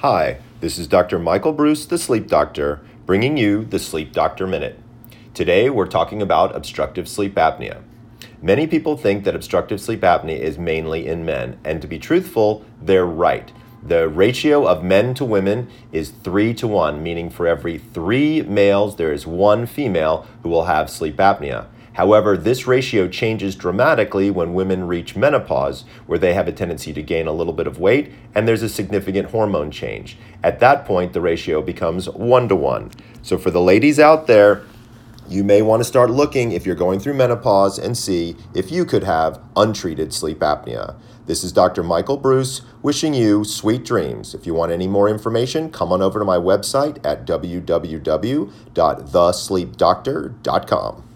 Hi, this is Dr. Michael Breus, the sleep doctor, bringing you the Sleep Doctor Minute. Today we're talking about obstructive sleep apnea. Many people think that obstructive sleep apnea is mainly in men, and to be truthful, they're right. The ratio of men to women is 3 to 1, meaning for every 3 males, there is one female who will have sleep apnea. However, this ratio changes dramatically when women reach menopause, where they have a tendency to gain a little bit of weight and there's a significant hormone change. At that point, the ratio becomes one to one. So, for the ladies out there, you may want to start looking if you're going through menopause and see if you could have untreated sleep apnea. This is Dr. Michael Breus wishing you sweet dreams. If you want any more information, come on over to my website at www.thesleepdoctor.com.